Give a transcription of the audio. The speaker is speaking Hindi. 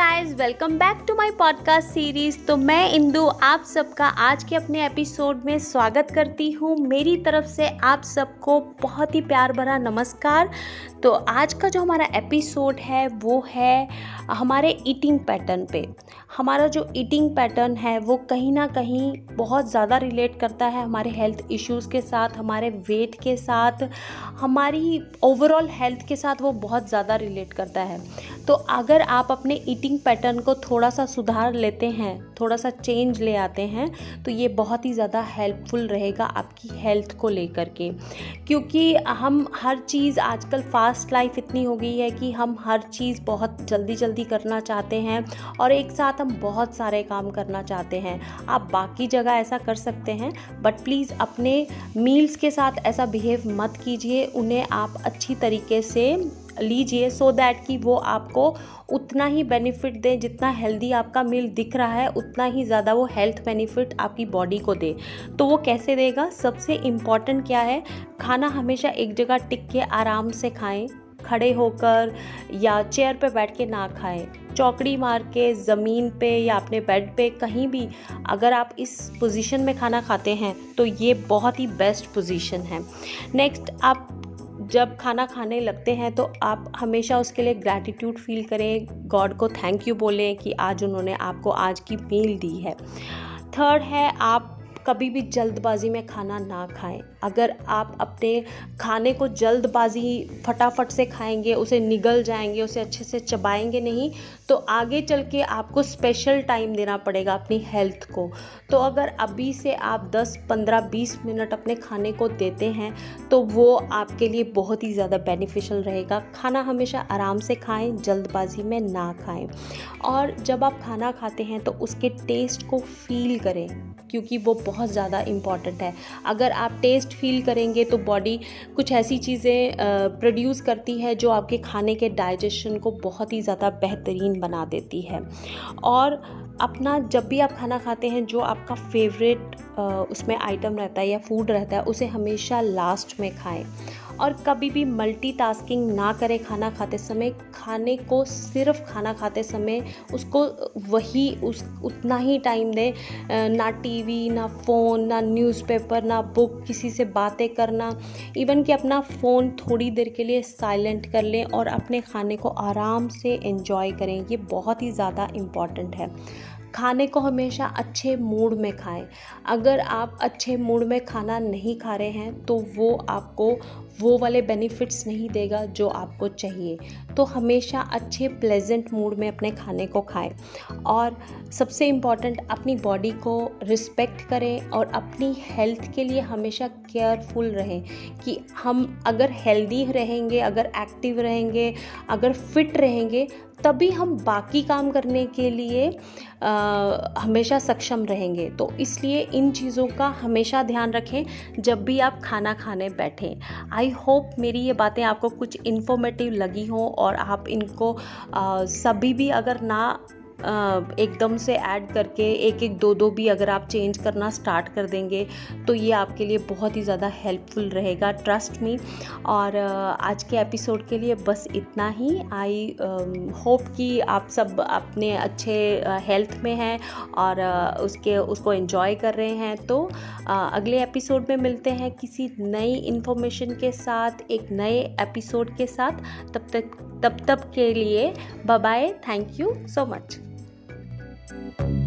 Guys welcome back to my podcast series तो मैं इंदु, आप सबका आज के अपने एपिसोड में स्वागत करती हूँ। मेरी तरफ़ से आप सबको बहुत ही प्यार भरा नमस्कार। तो आज का जो हमारा एपिसोड है, वो है हमारे ईटिंग पैटर्न पे। हमारा जो ईटिंग पैटर्न है, वो कहीं ना कहीं बहुत ज़्यादा रिलेट करता है हमारे हेल्थ इश्यूज़ के साथ, हमारे वेट के साथ, हमारी ओवरऑल हेल्थ के साथ वो बहुत ज़्यादा रिलेट करता है। तो अगर आप अपने ईटिंग पैटर्न को थोड़ा सा सुधार लेते हैं। थोड़ा सा चेंज ले आते हैं तो ये बहुत ही ज़्यादा हेल्पफुल रहेगा आपकी हेल्थ को लेकर के। क्योंकि हम हर चीज़ आजकल फास्ट लाइफ इतनी हो गई है कि हम हर चीज़ बहुत जल्दी जल्दी करना चाहते हैं और एक साथ हम बहुत सारे काम करना चाहते हैं। आप बाकी जगह ऐसा कर सकते हैं बट प्लीज़ अपने मील्स के साथ ऐसा बिहेव मत कीजिए, उन्हें आप अच्छी तरीके से लीजिए सो दैट कि वो आपको उतना ही बेनिफिट दें जितना हेल्दी आपका मील दिख रहा है, उतना ही ज़्यादा वो हेल्थ बेनिफिट आपकी बॉडी को दे। तो वो कैसे देगा? सबसे इंपॉर्टेंट क्या है? खाना हमेशा एक जगह टिक के आराम से खाएँ, खड़े होकर या चेयर पे बैठ के ना खाएँ। चौकड़ी मार के ज़मीन पे या अपने बेड पे कहीं भी अगर आप इस पोजीशन में खाना खाते हैं तो ये बहुत ही बेस्ट पोजीशन है। नेक्स्ट आप जब खाना खाने लगते हैं तो आप हमेशा उसके लिए ग्रैटिट्यूड फील करें। गॉड को थैंक यू बोलें कि आज उन्होंने आपको आज की मील दी है। थर्ड है, आप कभी भी जल्दबाजी में खाना ना खाएँ। अगर आप अपने खाने को जल्दबाजी फटाफट से खाएँगे उसे निगल जाएँगे उसे अच्छे से चबाएँगे नहीं तो आगे चल के आपको स्पेशल टाइम देना पड़ेगा अपनी हेल्थ को। तो अगर अभी से आप 10, 15, 20 मिनट अपने खाने को देते हैं तो वो आपके लिए बहुत ही ज़्यादा बेनिफिशियल रहेगा। खाना हमेशा आराम से खाएँ जल्दबाजी में ना खाएँ। और जब आप खाना खाते हैं तो उसके टेस्ट को फील करें। क्योंकि वो बहुत ज़्यादा इंपॉर्टेंट है। अगर आप टेस्ट फील करेंगे तो बॉडी कुछ ऐसी चीज़ें प्रोड्यूस करती है जो आपके खाने के डाइजेशन को बहुत ही ज़्यादा बेहतरीन बना देती है। और अपना जब भी आप खाना खाते हैं, जो आपका फेवरेट उसमें आइटम रहता है या फ़ूड रहता है, उसे हमेशा लास्ट में खाएँ। और कभी भी मल्टीटास्किंग ना करें खाना खाते समय। खाने को सिर्फ़ खाना खाते समय उसको वही उस, उतना ही टाइम दें। ना टीवी ना फ़ोन ना न्यूज़पेपर ना बुक किसी से बातें करना। इवन कि अपना फ़ोन थोड़ी देर के लिए साइलेंट कर लें और अपने खाने को आराम से एंजॉय करें। ये बहुत ही ज़्यादा इंपॉर्टेंट है। खाने को हमेशा अच्छे मूड में खाएँ। अगर आप अच्छे मूड में खाना नहीं खा रहे हैं तो वो आपको, वो वाले बेनिफिट्स नहीं देगा जो आपको चाहिए। तो हमेशा अच्छे प्लेजेंट मूड में अपने खाने को खाएँ। और सबसे इंपॉर्टेंट अपनी बॉडी को रिस्पेक्ट करें और अपनी हेल्थ के लिए हमेशा केयरफुल रहें कि हम अगर हेल्दी रहेंगे अगर एक्टिव रहेंगे अगर फिट रहेंगे तभी हम बाकी काम करने के लिए आ, हमेशा सक्षम रहेंगे। तो इसलिए इन चीज़ों का हमेशा ध्यान रखें जब भी आप खाना खाने बैठें। आई होप मेरी ये बातें आपको कुछ इन्फॉर्मेटिव लगी हों और आप इनको आ, सभी भी अगर ना एकदम से ऐड करके एक एक दो दो भी अगर आप चेंज करना स्टार्ट कर देंगे तो ये आपके लिए बहुत ही ज़्यादा हेल्पफुल रहेगा, ट्रस्ट मी। और आज के एपिसोड के लिए बस इतना ही। आई होप कि आप सब अपने अच्छे हेल्थ में हैं और उसके, उसको एंजॉय कर रहे हैं। तो अगले एपिसोड में मिलते हैं किसी नई इन्फॉर्मेशन के साथ, एक नए एपिसोड के साथ। तब तक, तब तब के लिए bye thank you so much. Thank you.